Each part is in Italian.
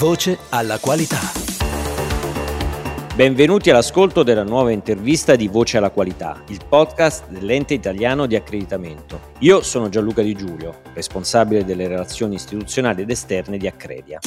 Voce alla qualità. Benvenuti all'ascolto della nuova intervista di Voce alla Qualità, il podcast dell'ente italiano di accreditamento. Io sono Gianluca Di Giulio, responsabile delle relazioni istituzionali ed esterne di Accredia.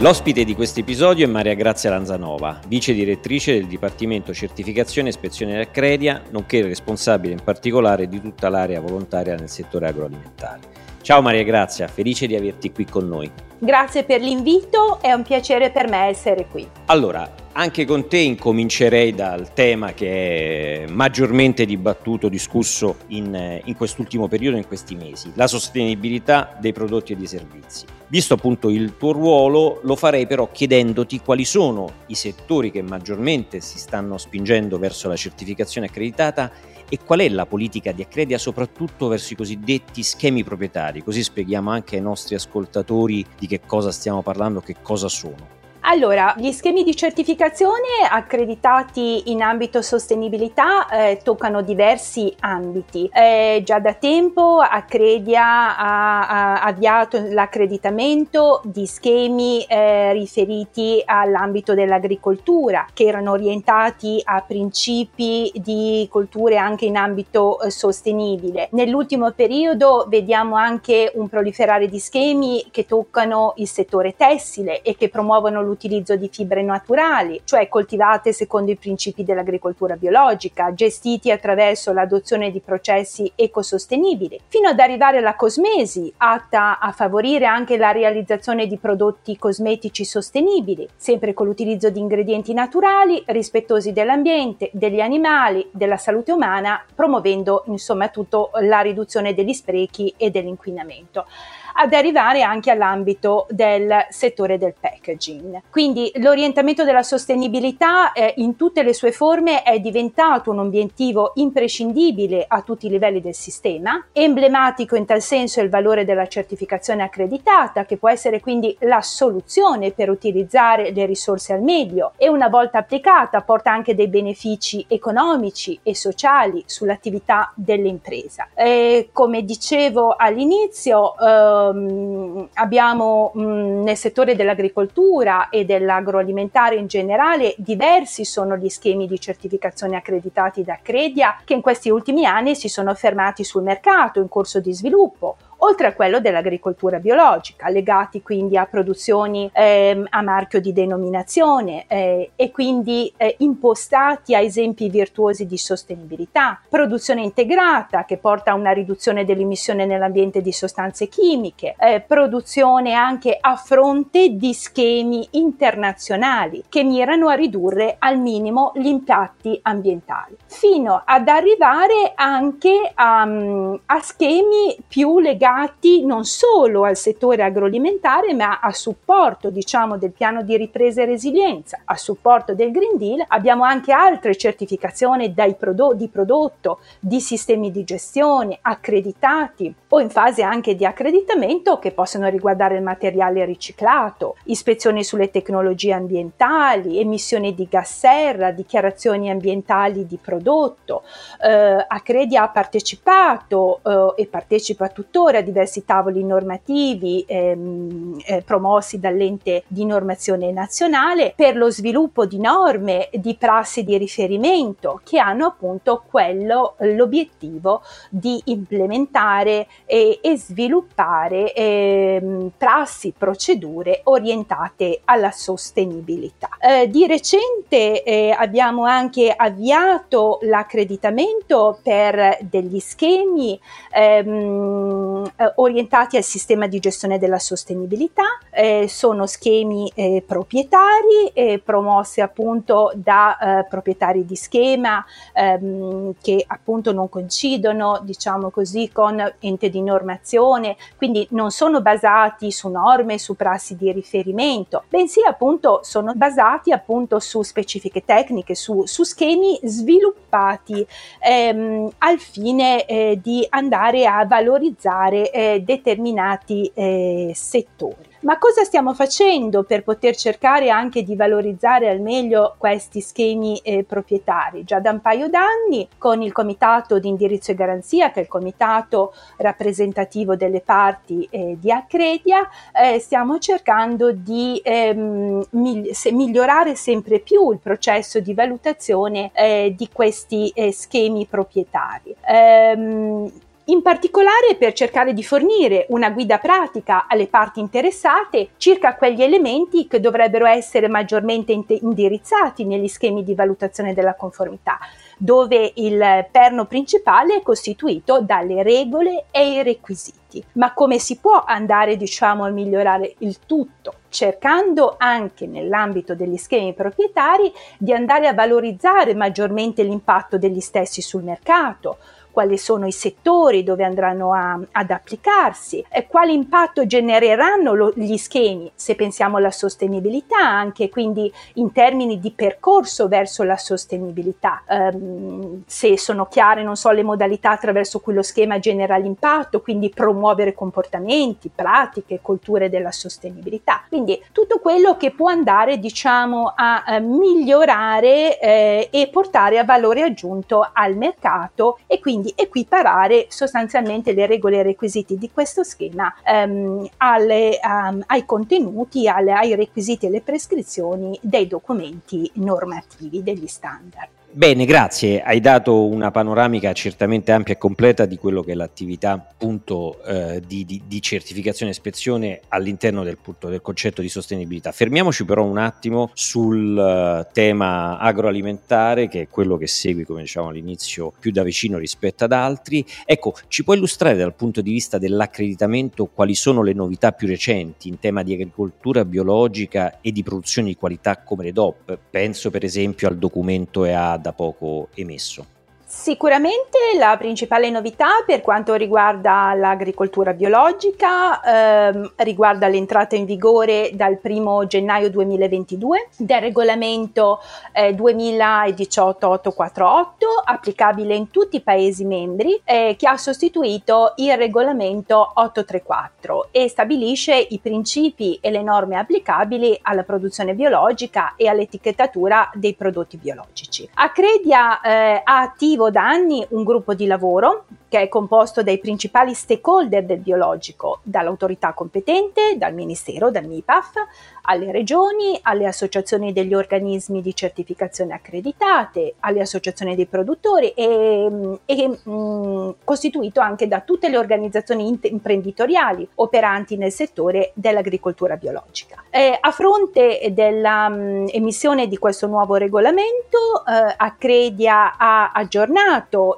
L'ospite di questo episodio è Maria Grazia Lanzanova, vice direttrice del Dipartimento Certificazione e Ispezione di Accredia, nonché responsabile in particolare di tutta l'area volontaria nel settore agroalimentare. Ciao Maria Grazia, felice di averti qui con noi. Grazie per l'invito, è un piacere per me essere qui. Allora, anche con te incomincerei dal tema che è maggiormente dibattuto, discusso in, in quest'ultimo periodo, in questi mesi, la sostenibilità dei prodotti e dei servizi. Visto appunto il tuo ruolo, lo farei però chiedendoti quali sono i settori che maggiormente si stanno spingendo verso la certificazione accreditata e qual è la politica di Accredia soprattutto verso i cosiddetti schemi proprietari, così spieghiamo anche ai nostri ascoltatori di che cosa stiamo parlando, che cosa sono. Allora, gli schemi di certificazione accreditati in ambito sostenibilità eh, toccano diversi ambiti. Eh, già da tempo Accredia ha, ha avviato l'accreditamento di schemi eh, riferiti all'ambito dell'agricoltura, che erano orientati a principi di colture anche in ambito eh, sostenibile. Nell'ultimo periodo vediamo anche un proliferare di schemi che toccano il settore tessile e che promuovono l'utilizzo di fibre naturali, cioè coltivate secondo i principi dell'agricoltura biologica, gestiti attraverso l'adozione di processi ecosostenibili, fino ad arrivare alla cosmesi, atta a favorire anche la realizzazione di prodotti cosmetici sostenibili, sempre con l'utilizzo di ingredienti naturali, rispettosi dell'ambiente, degli animali, della salute umana, promuovendo insomma tutto la riduzione degli sprechi e dell'inquinamento ad arrivare anche all'ambito del settore del packaging. Quindi l'orientamento della sostenibilità eh, in tutte le sue forme è diventato un obiettivo imprescindibile a tutti i livelli del sistema. Emblematico in tal senso è il valore della certificazione accreditata, che può essere quindi la soluzione per utilizzare le risorse al meglio e una volta applicata porta anche dei benefici economici e sociali sull'attività dell'impresa. E come dicevo all'inizio, eh, ehm, abbiamo mh, nel settore dell'agricoltura e dell'agroalimentare in generale diversi sono gli schemi di certificazione accreditati da Credia che in questi ultimi anni si sono fermati sul mercato in corso di sviluppo oltre a quello dell'agricoltura biologica, legati quindi a produzioni eh, a marchio di denominazione eh, e quindi eh, impostati a esempi virtuosi di sostenibilità, produzione integrata che porta a una riduzione dell'emissione nell'ambiente di sostanze chimiche, eh, produzione anche a fronte di schemi internazionali che mirano a ridurre al minimo gli impatti ambientali, fino ad arrivare anche a, a schemi più legati legati non solo al settore agroalimentare ma a supporto diciamo del piano di ripresa e resilienza, a supporto del Green Deal abbiamo anche altre certificazioni prodo- di prodotto, di sistemi di gestione accreditati o in fase anche di accreditamento che possono riguardare il materiale riciclato, ispezioni sulle tecnologie ambientali, emissioni di gas serra, dichiarazioni ambientali di prodotto. Eh, Accredi ha partecipato eh, e partecipa tuttora a diversi tavoli normativi ehm, eh, promossi dall'ente di normazione nazionale per lo sviluppo di norme di prassi di riferimento che hanno appunto quello l'obiettivo di implementare e, e sviluppare ehm, prassi, procedure orientate alla sostenibilità. Eh, di recente eh, abbiamo anche avviato l'accreditamento per degli schemi ehm, eh, orientati al sistema di gestione della sostenibilità, eh, sono schemi eh, proprietari eh, promossi appunto da eh, proprietari di schema ehm, che appunto non coincidono diciamo così con ente di normazione, quindi non sono basati su norme, su prassi di riferimento, bensì appunto sono basati appunto su specifiche tecniche, su, su schemi sviluppati ehm, al fine eh, di andare a valorizzare eh, determinati eh, settori. Ma cosa stiamo facendo per poter cercare anche di valorizzare al meglio questi schemi eh, proprietari? Già da un paio d'anni con il Comitato di indirizzo e garanzia, che è il comitato rappresentativo delle parti eh, di Accredia, eh, stiamo cercando di ehm, migliorare sempre più il processo di valutazione eh, di questi eh, schemi proprietari. Ehm, in particolare per cercare di fornire una guida pratica alle parti interessate circa quegli elementi che dovrebbero essere maggiormente indirizzati negli schemi di valutazione della conformità, dove il perno principale è costituito dalle regole e i requisiti. Ma come si può andare, diciamo, a migliorare il tutto? cercando anche nell'ambito degli schemi proprietari di andare a valorizzare maggiormente l'impatto degli stessi sul mercato, quali sono i settori dove andranno a, ad applicarsi, quale impatto genereranno lo, gli schemi, se pensiamo alla sostenibilità, anche quindi in termini di percorso verso la sostenibilità, um, se sono chiare, non so, le modalità attraverso cui lo schema genera l'impatto, quindi promuovere comportamenti, pratiche, culture della sostenibilità. Quindi tutto quello che può andare, diciamo, a, a migliorare eh, e portare a valore aggiunto al mercato e quindi quindi equiparare sostanzialmente le regole e i requisiti di questo schema um, alle, um, ai contenuti, alle, ai requisiti e alle prescrizioni dei documenti normativi, degli standard. Bene, grazie. Hai dato una panoramica certamente ampia e completa di quello che è l'attività appunto eh, di, di, di, certificazione e ispezione all'interno del, punto, del, concetto di sostenibilità. Fermiamoci però un attimo sul uh, tema agroalimentare, che è quello che segui, come diciamo all'inizio, più da vicino rispetto ad altri. Ecco, ci puoi illustrare dal punto di vista dell'accreditamento quali sono le novità più recenti in tema di agricoltura biologica e di produzione di qualità come le DOP? Penso per esempio al documento EAD da poco emesso. Sicuramente la principale novità per quanto riguarda l'agricoltura biologica ehm, riguarda l'entrata in vigore dal 1 gennaio 2022 del regolamento eh, 2018-848 applicabile in tutti i Paesi membri eh, che ha sostituito il regolamento 834 e stabilisce i principi e le norme applicabili alla produzione biologica e all'etichettatura dei prodotti biologici. Accredia eh, ha attivo attivo da anni un gruppo di lavoro che è composto dai principali stakeholder del biologico, dall'autorità competente, dal Ministero, dal MIPAF, alle regioni, alle associazioni degli organismi di certificazione accreditate, alle associazioni dei produttori e, e mh, costituito anche da tutte le organizzazioni imprenditoriali operanti nel settore dell'agricoltura biologica. Eh, a fronte dell'emissione di questo nuovo regolamento, eh, Accredia ha aggiornato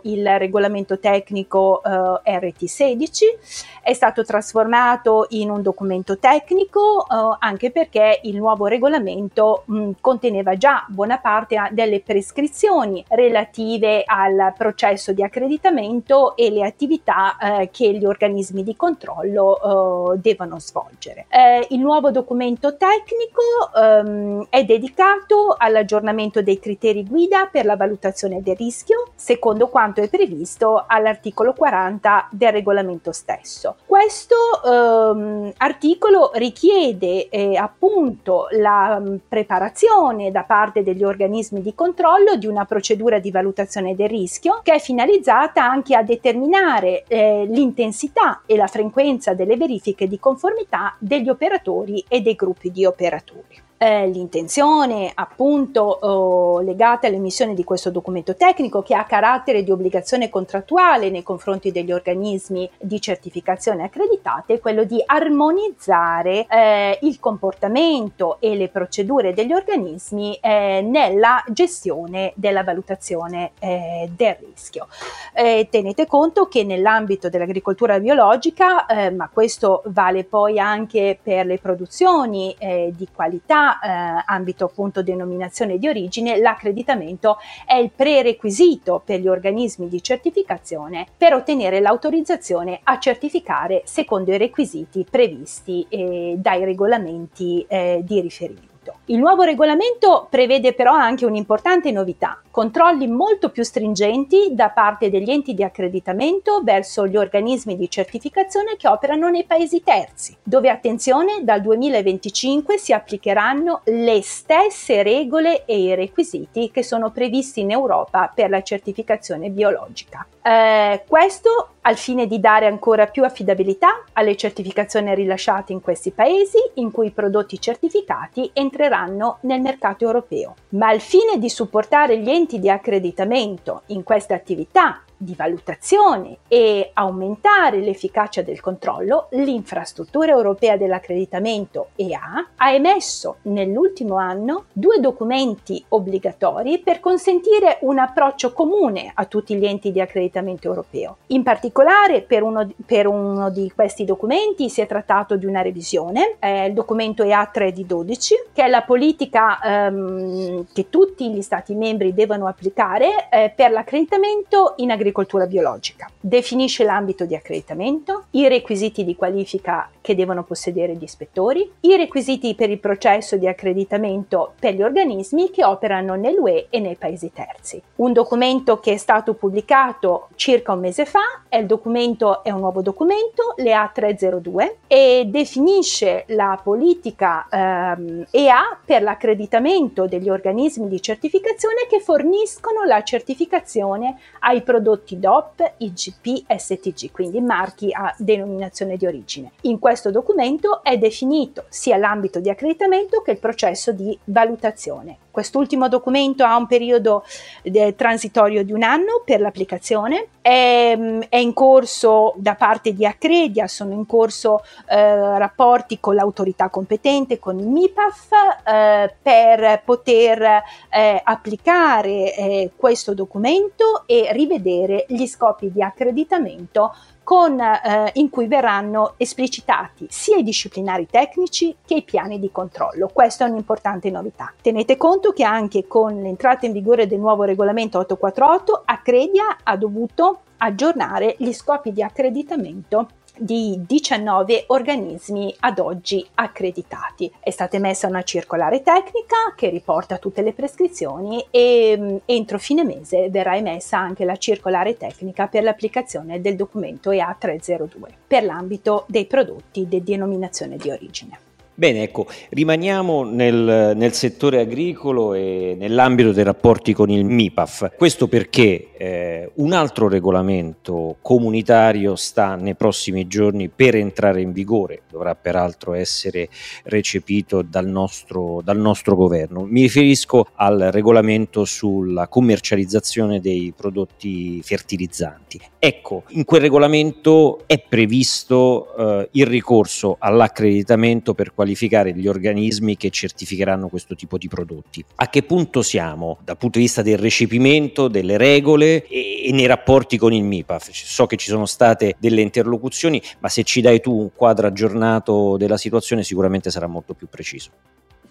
il regolamento tecnico eh, RT16, è stato trasformato in un documento tecnico eh, anche perché il nuovo regolamento mh, conteneva già buona parte delle prescrizioni relative al processo di accreditamento e le attività eh, che gli organismi di controllo eh, devono svolgere. Eh, il nuovo documento tecnico ehm, è dedicato all'aggiornamento dei criteri guida per la valutazione del rischio, secondo quanto è previsto all'articolo 40 del regolamento stesso. Questo ehm, articolo richiede eh, appunto la mm, preparazione da parte degli organismi di controllo di una procedura di valutazione del rischio che è finalizzata anche a determinare eh, l'intensità e la frequenza delle verifiche di conformità degli operatori e dei gruppi di operatori eh, l'intenzione appunto eh, legata all'emissione di questo documento tecnico che ha carattere di obbligazione contrattuale nei confronti degli organismi di certificazione accreditate è quello di armonizzare eh, il comportamento e le procedure degli organismi eh, nella gestione della valutazione eh, del rischio. Tenete conto che nell'ambito dell'agricoltura biologica, ma questo vale poi anche per le produzioni di qualità eh, ambito appunto denominazione di origine, l'accreditamento è il prerequisito per gli organismi di certificazione per ottenere l'autorizzazione a certificare secondo i requisiti previsti eh, dai regolamenti eh, di riferimento. Il nuovo regolamento prevede però anche un'importante novità, controlli molto più stringenti da parte degli enti di accreditamento verso gli organismi di certificazione che operano nei paesi terzi, dove attenzione dal 2025 si applicheranno le stesse regole e i requisiti che sono previsti in Europa per la certificazione biologica. Eh, questo al fine di dare ancora più affidabilità alle certificazioni rilasciate in questi paesi in cui i prodotti certificati entreranno nel mercato europeo. Ma al fine di supportare gli enti di accreditamento in queste attività di valutazione e aumentare l'efficacia del controllo, l'infrastruttura europea dell'accreditamento EA ha emesso nell'ultimo anno due documenti obbligatori per consentire un approccio comune a tutti gli enti di accreditamento europeo. In particolare per uno, per uno di questi documenti si è trattato di una revisione, è il documento EA 3 di 12, che è la politica ehm, che tutti gli Stati membri devono applicare eh, per l'accreditamento in agricoltura agricoltura biologica. Definisce l'ambito di accreditamento, i requisiti di qualifica che devono possedere gli ispettori, i requisiti per il processo di accreditamento per gli organismi che operano nell'UE e nei paesi terzi. Un documento che è stato pubblicato circa un mese fa, è il documento è un nuovo documento, l'EA 302 e definisce la politica ehm, EA per l'accreditamento degli organismi di certificazione che forniscono la certificazione ai prodotti prodotti DOP, IGP, STG, quindi marchi a denominazione di origine. In questo documento è definito sia l'ambito di accreditamento che il processo di valutazione. Quest'ultimo documento ha un periodo eh, transitorio di un anno per l'applicazione, è, è, in corso da parte di Accredia, sono in corso eh, rapporti con l'autorità competente, con il MIPAF, eh, per poter eh, applicare eh, questo documento e rivedere gli scopi di accreditamento con, eh, in cui verranno esplicitati sia i disciplinari tecnici che i piani di controllo. Questa è un'importante novità. Tenete conto che anche con l'entrata in vigore del nuovo regolamento 848, Accredia ha dovuto aggiornare gli scopi di accreditamento di 19 organismi ad oggi accreditati. È stata emessa una circolare tecnica che riporta tutte le prescrizioni e mm, entro fine mese verrà emessa anche la circolare tecnica per l'applicazione del documento EA 302 per l'ambito dei prodotti di denominazione di origine. Bene, ecco, rimaniamo nel, nel, settore agricolo e nell'ambito dei rapporti con il MIPAF. Questo perché eh, un altro regolamento comunitario sta nei prossimi giorni per entrare in vigore, dovrà peraltro essere recepito dal nostro, dal nostro governo. Mi riferisco al regolamento sulla commercializzazione dei prodotti fertilizzanti. Ecco, in quel regolamento è previsto eh, il ricorso all'accreditamento per qualificare gli organismi che certificheranno questo tipo di prodotti. A che punto siamo dal punto di vista del recepimento delle regole e, e nei rapporti con il MIPAF? So che ci sono state delle interlocuzioni, ma se ci dai tu un quadro aggiornato della situazione sicuramente sarà molto più preciso.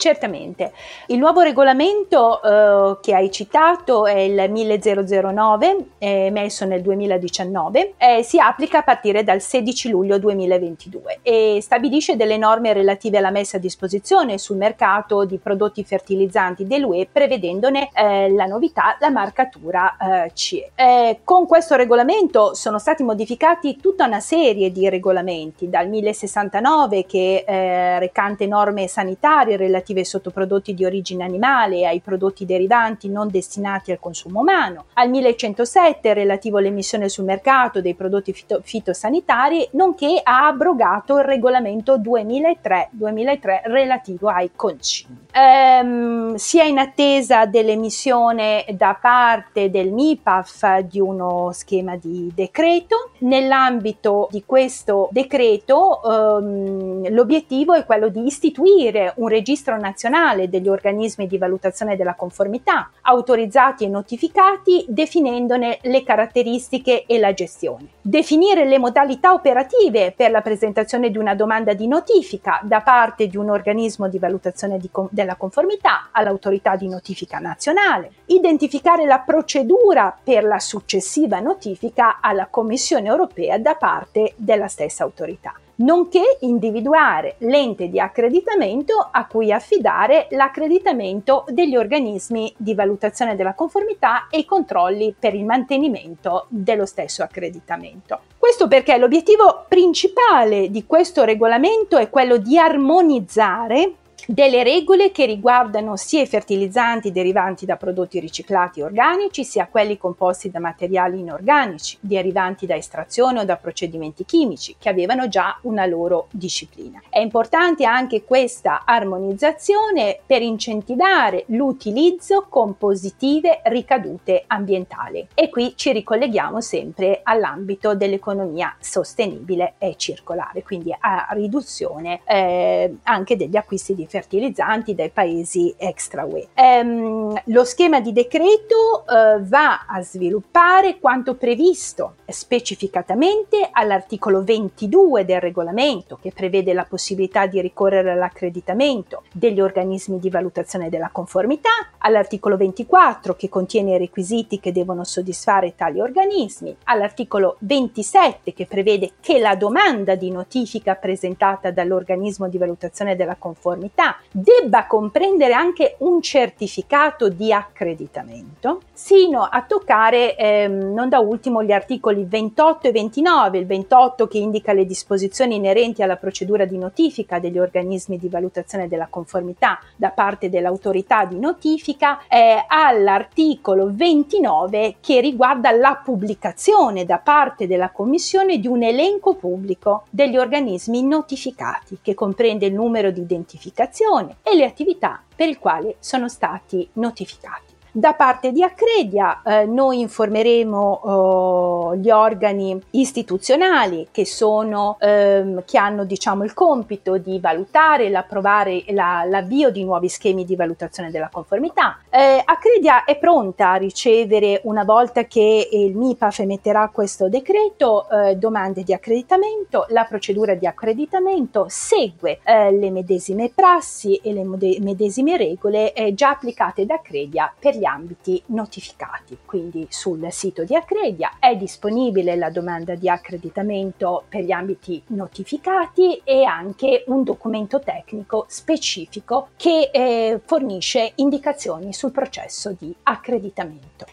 Certamente. Il nuovo regolamento eh, che hai citato è il 1009, emesso nel 2019, eh, si applica a partire dal 16 luglio 2022 e stabilisce delle norme relative alla messa a disposizione sul mercato di prodotti fertilizzanti dell'UE, prevedendone eh, la novità, la marcatura eh, CE. Eh, con questo regolamento sono stati modificati tutta una serie di regolamenti, dal 1069 che eh, recante norme sanitarie relative relative ai sottoprodotti di origine animale e ai prodotti derivanti non destinati al consumo umano, al 1107 relativo all'emissione sul mercato dei prodotti fito- fitosanitari, nonché ha abrogato il regolamento 2003-2003 relativo ai concimi. Ehm, si è in attesa dell'emissione da parte del MIPAF di uno schema di decreto. Nell'ambito di questo decreto ehm, l'obiettivo è quello di istituire un registro nazionale degli organismi di valutazione della conformità, autorizzati e notificati, definendone le caratteristiche e la gestione. Definire le modalità operative per la presentazione di una domanda di notifica da parte di un organismo di valutazione di con- della conformità all'autorità di notifica nazionale, identificare la procedura per la successiva notifica alla Commissione europea da parte della stessa autorità. nonché individuare l'ente di accreditamento a cui affidare l'accreditamento degli organismi di valutazione della conformità e i controlli per il mantenimento dello stesso accreditamento. Questo perché l'obiettivo principale di questo regolamento è quello di armonizzare delle regole che riguardano sia i fertilizzanti derivanti da prodotti riciclati organici, sia quelli composti da materiali inorganici, derivanti da estrazione o da procedimenti chimici, che avevano già una loro disciplina. È importante anche questa armonizzazione per incentivare l'utilizzo con positive ricadute ambientali. E qui ci ricolleghiamo sempre all'ambito dell'economia sostenibile e circolare, quindi a riduzione eh, anche degli acquisti di fertilizzanti dai paesi extra UE. Ehm, lo schema di decreto eh, va a sviluppare quanto previsto specificatamente all'articolo 22 del regolamento che prevede la possibilità di ricorrere all'accreditamento degli organismi di valutazione della conformità, all'articolo 24 che contiene i requisiti che devono soddisfare tali organismi, all'articolo 27 che prevede che la domanda di notifica presentata dall'organismo di valutazione della conformità università debba comprendere anche un certificato di accreditamento, sino a toccare ehm, non da ultimo gli articoli 28 e 29, il 28 che indica le disposizioni inerenti alla procedura di notifica degli organismi di valutazione della conformità da parte dell'autorità di notifica, eh, all'articolo 29 che riguarda la pubblicazione da parte della Commissione di un elenco pubblico degli organismi notificati che comprende il numero di identificazione comunicazione e le attività per le quali sono stati notificati. Da parte di Accredia eh, noi informeremo oh, gli organi istituzionali che, sono, ehm, che hanno diciamo, il compito di valutare e approvare la, l'avvio di nuovi schemi di valutazione della conformità. Eh, Accredia è pronta a ricevere, una volta che il MIPAF emetterà questo decreto, eh, domande di accreditamento. La procedura di accreditamento segue eh, le medesime prassi e le medesime regole eh, già applicate da Accredia per gli ambiti notificati. Quindi sul sito di Accredia è disponibile la domanda di accreditamento per gli ambiti notificati e anche un documento tecnico specifico che eh, fornisce indicazioni sul processo di accreditamento.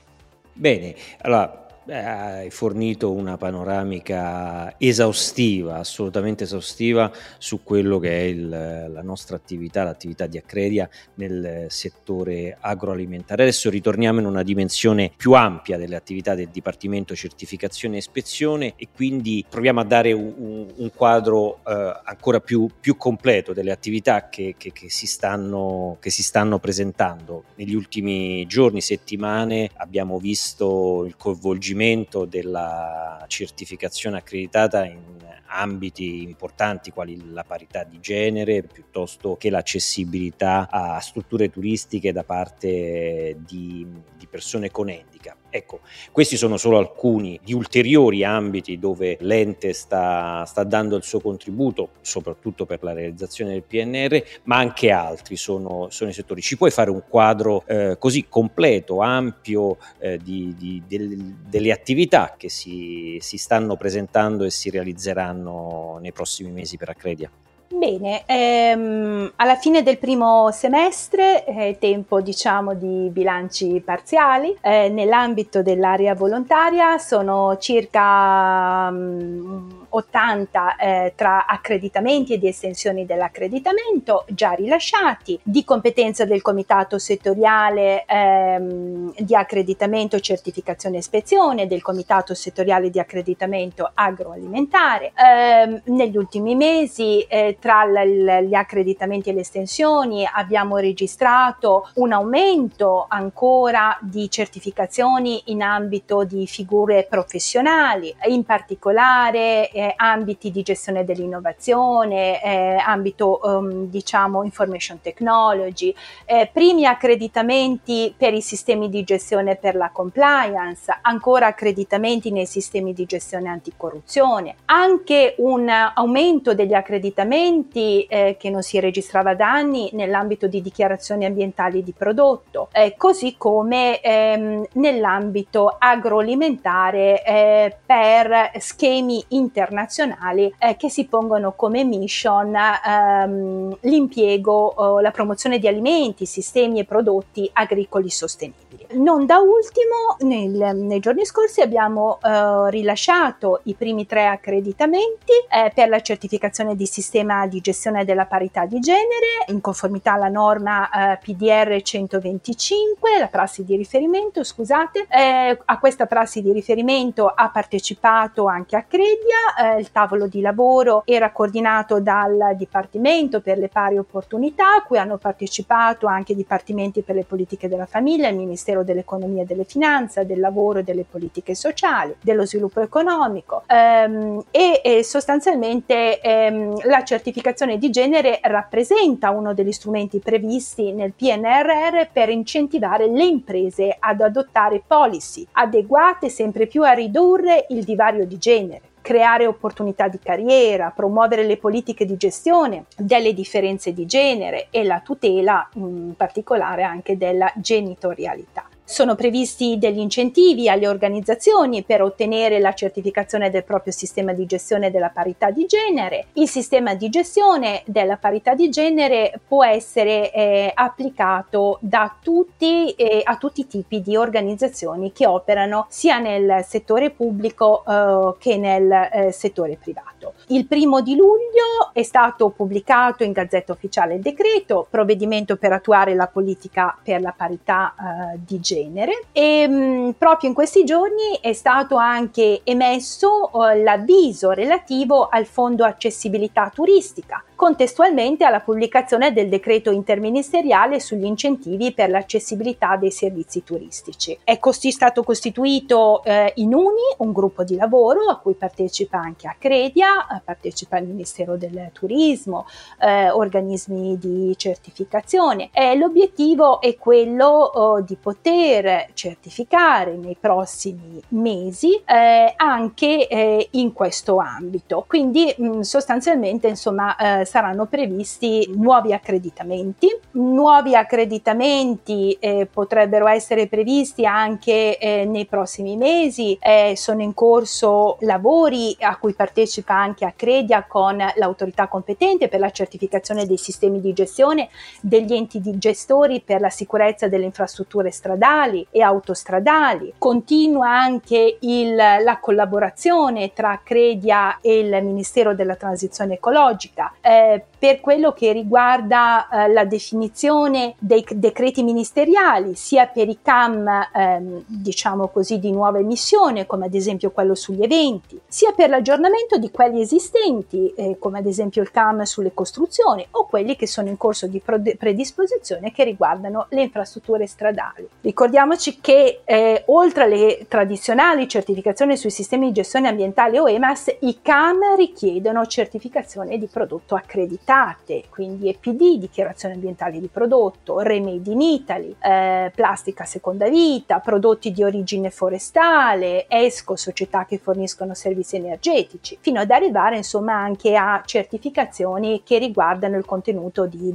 Bene, allora hai fornito una panoramica esaustiva, assolutamente esaustiva su quello che è il, la nostra attività, l'attività di Accredia nel settore agroalimentare. Adesso ritorniamo in una dimensione più ampia delle attività del Dipartimento Certificazione e Ispezione e quindi proviamo a dare un, un quadro eh, ancora più, più, completo delle attività che, che, che, si stanno, che si stanno presentando. Negli ultimi giorni, settimane abbiamo visto il coinvolgimento svolgimento della certificazione accreditata in ambiti importanti quali la parità di genere piuttosto che l'accessibilità a strutture turistiche da parte di, di persone con handicap. Ecco, questi sono solo alcuni di ulteriori ambiti dove l'ente sta, sta, dando il suo contributo, soprattutto per la realizzazione del PNR, ma anche altri sono, sono i settori. Ci puoi fare un quadro eh, così completo, ampio eh, di, di, del, delle attività che si, si stanno presentando e si realizzeranno nei prossimi mesi per Accredia? Bene, ehm, alla fine del primo semestre è tempo diciamo di bilanci parziali. Eh, nell'ambito dell'area volontaria sono circa um, 80 eh, tra accreditamenti e di estensioni dell'accreditamento già rilasciati, di competenza del comitato settoriale ehm, di accreditamento, certificazione e ispezione, del comitato settoriale di accreditamento agroalimentare. Eh, negli ultimi mesi eh, tra l- gli accreditamenti e le estensioni abbiamo registrato un aumento ancora di certificazioni in ambito di figure professionali, in particolare eh, ambiti di gestione dell'innovazione, eh, ambito um, diciamo information technology, eh, primi accreditamenti per i sistemi di gestione per la compliance, ancora accreditamenti nei sistemi di gestione anticorruzione, anche un aumento degli accreditamenti eh, che non si registrava da anni nell'ambito di dichiarazioni ambientali di prodotto, eh, così come ehm, nell'ambito agroalimentare eh, per schemi internazionali internazionali eh, che si pongono come mission ehm, l'impiego, la promozione di alimenti, sistemi e prodotti agricoli sostenibili. Non da ultimo, nel, nei giorni scorsi abbiamo eh, rilasciato i primi tre accreditamenti eh, per la certificazione di sistema di gestione della parità di genere in conformità alla norma eh, PDR 125, la prassi di riferimento, scusate. Eh, a questa prassi di riferimento ha partecipato anche Accredia, eh, il tavolo di lavoro era coordinato dal Dipartimento per le pari opportunità, a cui hanno partecipato anche i Dipartimenti per le politiche della famiglia, il Ministero dell'Economia e delle Finanze, del Lavoro e delle Politiche Sociali, dello Sviluppo Economico ehm, e, e, sostanzialmente ehm, la certificazione di genere rappresenta uno degli strumenti previsti nel PNRR per incentivare le imprese ad adottare policy adeguate sempre più a ridurre il divario di genere creare opportunità di carriera, promuovere le politiche di gestione delle differenze di genere e la tutela in particolare anche della genitorialità. Sono previsti degli incentivi alle organizzazioni per ottenere la certificazione del proprio sistema di gestione della parità di genere. Il sistema di gestione della parità di genere può essere eh, applicato da tutti, eh, a tutti i tipi di organizzazioni che operano sia nel settore pubblico eh, che nel eh, settore privato. Il primo di luglio è stato pubblicato in Gazzetta Ufficiale il decreto, provvedimento per attuare la politica per la parità eh, di genere genere. E mh, mm, proprio in questi giorni è stato anche emesso uh, l'avviso relativo al fondo accessibilità turistica contestualmente alla pubblicazione del decreto interministeriale sugli incentivi per l'accessibilità dei servizi turistici. È costi- stato costituito eh, in UNI un gruppo di lavoro a cui partecipa anche Accredia, eh, partecipa il Ministero del Turismo, eh, organismi di certificazione e l'obiettivo è quello oh, di poter certificare nei prossimi mesi eh, anche eh, in questo ambito. Quindi mh, mm, sostanzialmente insomma eh, saranno previsti nuovi accreditamenti. Nuovi accreditamenti eh, potrebbero essere previsti anche eh, nei prossimi mesi. Eh, sono in corso lavori a cui partecipa anche Accredia con l'autorità competente per la certificazione dei sistemi di gestione degli enti di gestori per la sicurezza delle infrastrutture stradali e autostradali. Continua anche il, la collaborazione tra Accredia e il Ministero della Transizione Ecologica. Eh, eh, per quello che riguarda eh, la definizione dei decreti ministeriali, sia per i CAM, ehm, diciamo così, di nuova emissione, come ad esempio quello sugli eventi, sia per l'aggiornamento di quelli esistenti, eh, come ad esempio il CAM sulle costruzioni, o quelli che sono in corso di predisposizione che riguardano le infrastrutture stradali. Ricordiamoci che eh, oltre alle tradizionali certificazioni sui sistemi di gestione ambientale o EMAS, i CAM richiedono certificazione di prodotto accreditate, quindi EPD, dichiarazione ambientale di prodotto, Remade in Italy, eh, plastica seconda vita, prodotti di origine forestale, ESCO, società che forniscono servizi energetici, fino ad arrivare insomma anche a certificazioni che riguardano il contenuto di,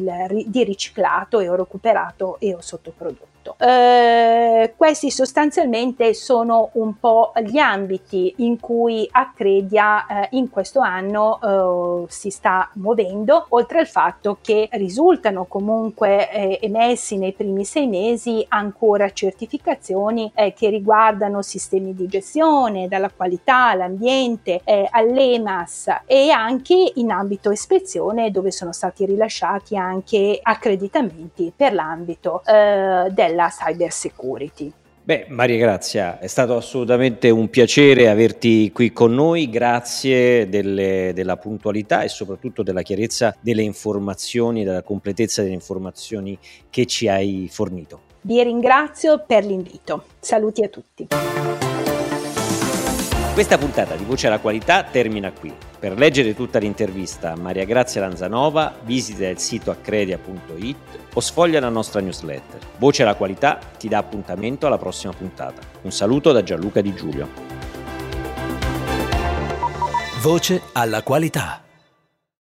di riciclato e o recuperato e o sottoprodotto tutto. Eh, questi sostanzialmente sono un po' gli ambiti in cui Accredia eh, in questo anno eh, si sta muovendo, oltre al fatto che risultano comunque eh, emessi nei primi sei mesi ancora certificazioni eh, che riguardano sistemi di gestione, dalla qualità all'ambiente, eh, all'EMAS e anche in ambito ispezione dove sono stati rilasciati anche accreditamenti per l'ambito del della cyber security. Beh, Maria Grazia, è stato assolutamente un piacere averti qui con noi, grazie delle, della puntualità e soprattutto della chiarezza delle informazioni, della completezza delle informazioni che ci hai fornito. Vi ringrazio per l'invito. Saluti a tutti. Questa puntata di Voce alla Qualità termina qui. Per leggere tutta l'intervista a Maria Grazia Lanzanova visita il sito accredia.it o sfoglia la nostra newsletter. Voce alla Qualità ti dà appuntamento alla prossima puntata. Un saluto da Gianluca Di Giulio. Voce alla Qualità.